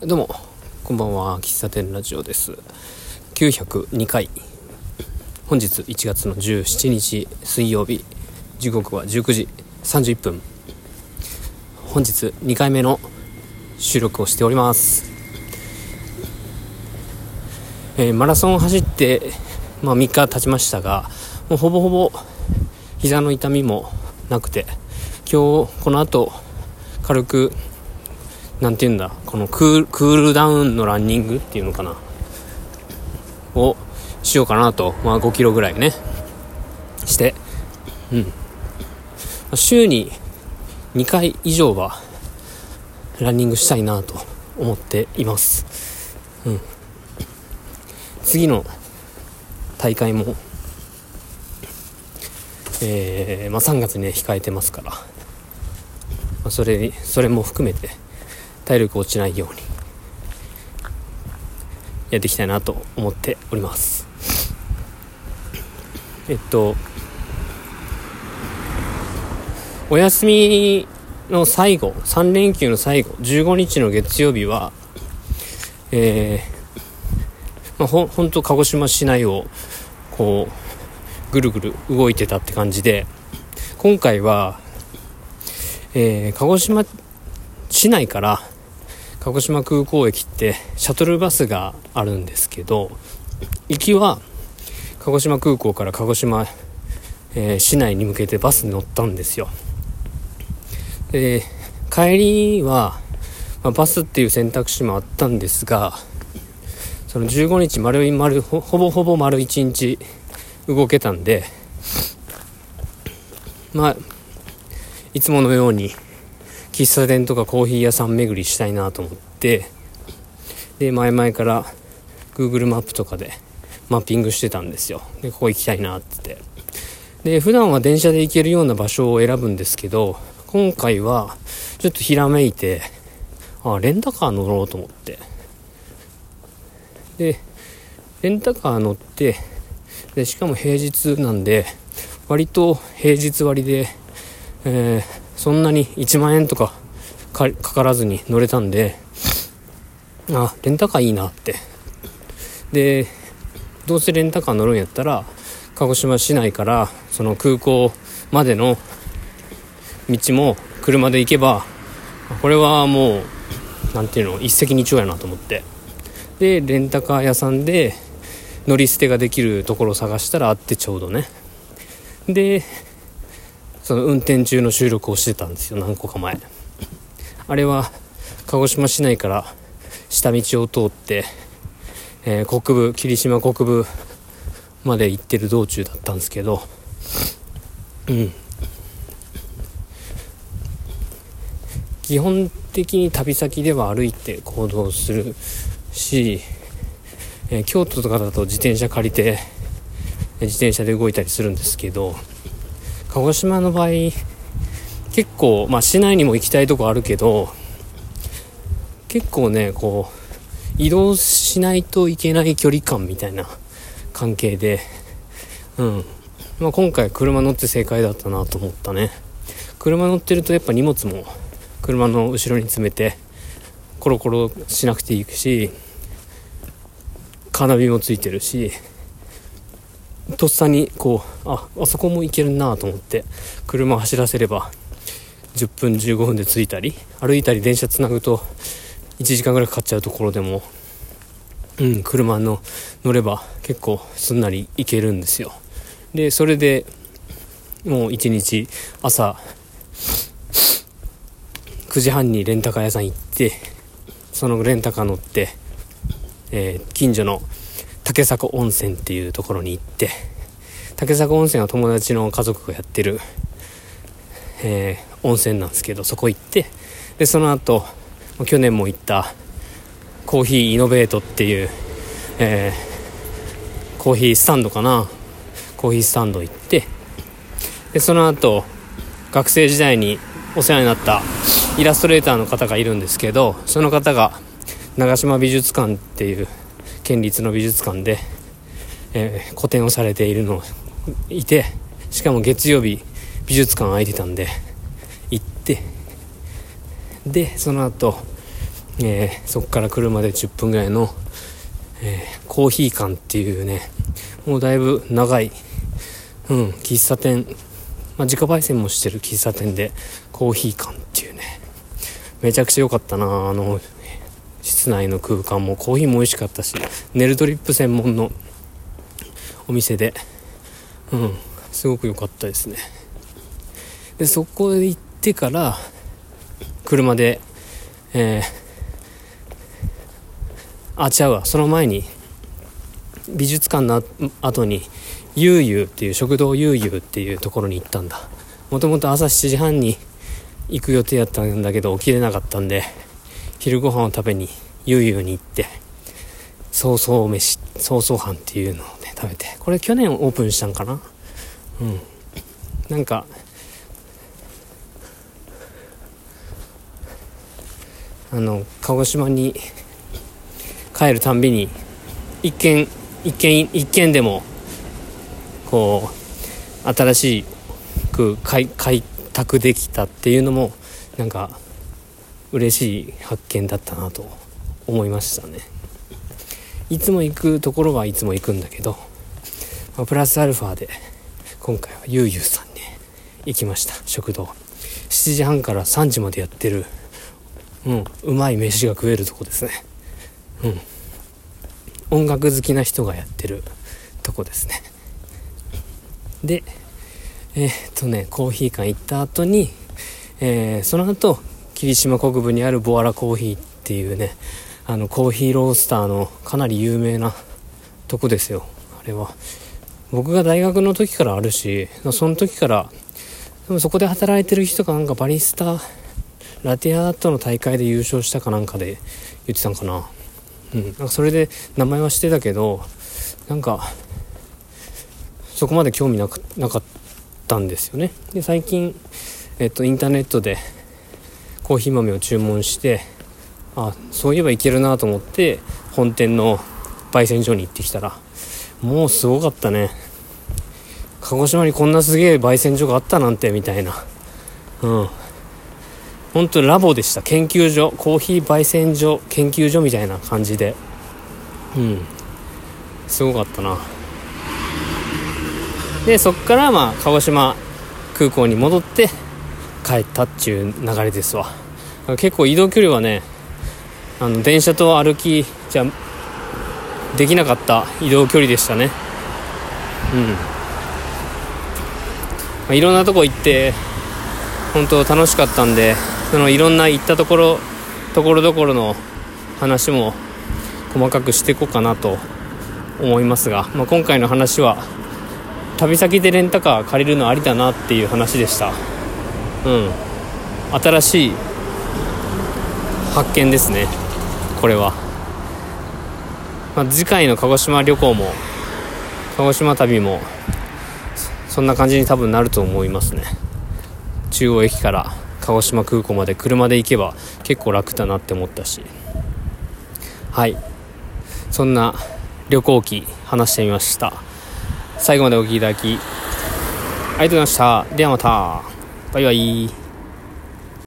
どうもこんばんは喫茶店ラジオです。902回本日1月の17日水曜日。時刻は19時31分本日2回目の収録をしております、えー、マラソン走って、まあ、3日経ちましたがもうほぼほぼ膝の痛みもなくて今日この後軽くなんて言うんだ、このクールダウンのランニングっていうのかな、をしようかなと、まあ5キロぐらいね、して、うん。週に2回以上はランニングしたいなと思っています。うん。次の大会も、えー、まあ3月にね、控えてますから、まあ、それ、それも含めて、体力落ちないようにやっていきたいなと思っております。えっとお休みの最後3連休の最後15日の月曜日はえー、まあ、ほほんと鹿児島市内をこうぐるぐる動いてたって感じで今回は、えー、鹿児島市内から鹿児島空港駅ってシャトルバスがあるんですけど行きは鹿児島空港から鹿児島、えー、市内に向けてバスに乗ったんですよ。で帰りは、まあ、バスっていう選択肢もあったんですがその15日丸い丸ほぼほぼ丸1日動けたんでまあいつものように喫茶店とかコーヒー屋さん巡りしたいなと思って。で前々から Google マップとかでマッピングしてたんですよ。でここ行きたいなって。で普段は電車で行けるような場所を選ぶんですけど今回はちょっとひらめいてあレンタカー乗ろうと思って。でレンタカー乗ってでしかも平日なんで割と平日割で、えーそんなに1万円とかかからずに乗れたんで、あ、レンタカーいいなって。で、どうせレンタカー乗るんやったら、鹿児島市内からその空港までの道も車で行けば、これはもう、何ていうの、一石二鳥やなと思って。で、レンタカー屋さんで乗り捨てができるところを探したらあってちょうどね。で、その運転中の収録をしてたんですよ何個か前。あれは鹿児島市内から下道を通って、えー、国部霧島国部まで行ってる道中だったんですけどうん。基本的に旅先では歩いて行動するし、えー、京都とかだと自転車借りて自転車で動いたりするんですけど鹿児島の場合結構、まあ、市内にも行きたいとこあるけど結構ねこう移動しないといけない距離感みたいな関係で、うん。まあ、今回車乗って正解だったなと思ったね。車乗ってるとやっぱ荷物も車の後ろに詰めてコロコロしなくていいしカーナビもついてるしとっさにこうああそこも行けるなと思って車を走らせれば10分15分で着いたり歩いたり電車つなぐと1時間ぐらいかかっちゃうところでもうん車の乗れば結構すんなり行けるんですよ。でそれでもう1日朝9時半にレンタカー屋さん行ってそのレンタカー乗って、えー、近所の竹迫温泉っていうところに行って竹迫温泉は友達の家族がやってる、えー、温泉なんですけどそこ行ってでその後去年も行ったコーヒーイノベートっていう、えー、コーヒースタンドかな？コーヒースタンド行ってでその後学生時代にお世話になったイラストレーターの方がいるんですけどその方が長島美術館っていう県立の美術館で、えー、個展をされているのいてしかも月曜日美術館空いてたんで行ってでその後、えー、そこから車で10分ぐらいの、えー、コーヒー館っていうねもうだいぶ長い、うん、喫茶店、まあ、自家焙煎もしてる喫茶店でコーヒー館っていうねめちゃくちゃ良かったなあの室内の空間もコーヒーも美味しかったしネルドリップ専門のお店でうんすごく良かったですね。でそこへ行ってから車でえー、あ違うわ。その前に美術館の後にゆうゆうっていう食堂ゆうゆうっていうところに行ったんだ。もともと朝7時半に行く予定やったんだけど起きれなかったんで昼ご飯を食べにゆうゆうに行ってそうそう飯そうそう飯っていうのをね食べてこれ去年オープンしたんかな？うん。なんかあの鹿児島に帰るたんびに一軒一軒一軒でもこう新しく開開拓できたっていうのもなんか嬉しい発見だったなと思いましたね。いつも行くところはいつも行くんだけど、まあ、プラスアルファで今回はゆうゆうさんに行きました。食堂。7時半から3時までやってるうんうまい飯が食えるとこですね。うん。音楽好きな人がやってるとこですね。でえー、っとねコーヒー館行った後に、えー、その後霧島国部にあるボアラコーヒーっていうねあのコーヒーロースターのかなり有名なとこですよ。あれは。僕が大学の時からあるしその時からでもそこで働いてる人がなんかバリスタラティアートの大会で優勝したかなんかで言ってたんかな。うん。なんかそれで名前はしてたけどなんかそこまで興味なくなかったんですよね。で最近えっとインターネットでコーヒー豆を注文してあそういえばいけるなと思って本店の焙煎所に行ってきたらもうすごかったね。鹿児島にこんなすげえ焙煎所があったなんてみたいな。うん。本当ラボでした。研究所。コーヒー焙煎所研究所みたいな感じで。うん。すごかったな。でそっからまあ鹿児島空港に戻って帰ったっていう流れですわ。結構移動距離はねあの電車と歩きじゃできなかった移動距離でしたね。うん、まあ、いろんなとこ行って本当楽しかったんでそのいろんな行ったところところどころの話も細かくしていこうかなと思いますが、まあ、今回の話は旅先でレンタカー借りるのありだなっていう話でした。うん。新しい発見ですね。これは、まあ、次回の鹿児島旅行も鹿児島旅もそんな感じに多分なると思いますね。中央駅から鹿児島空港まで車で行けば結構楽だなって思ったし。はい。そんな旅行記話してみました。最後までお聴きいただきありがとうございました。ではまた。バイバイ。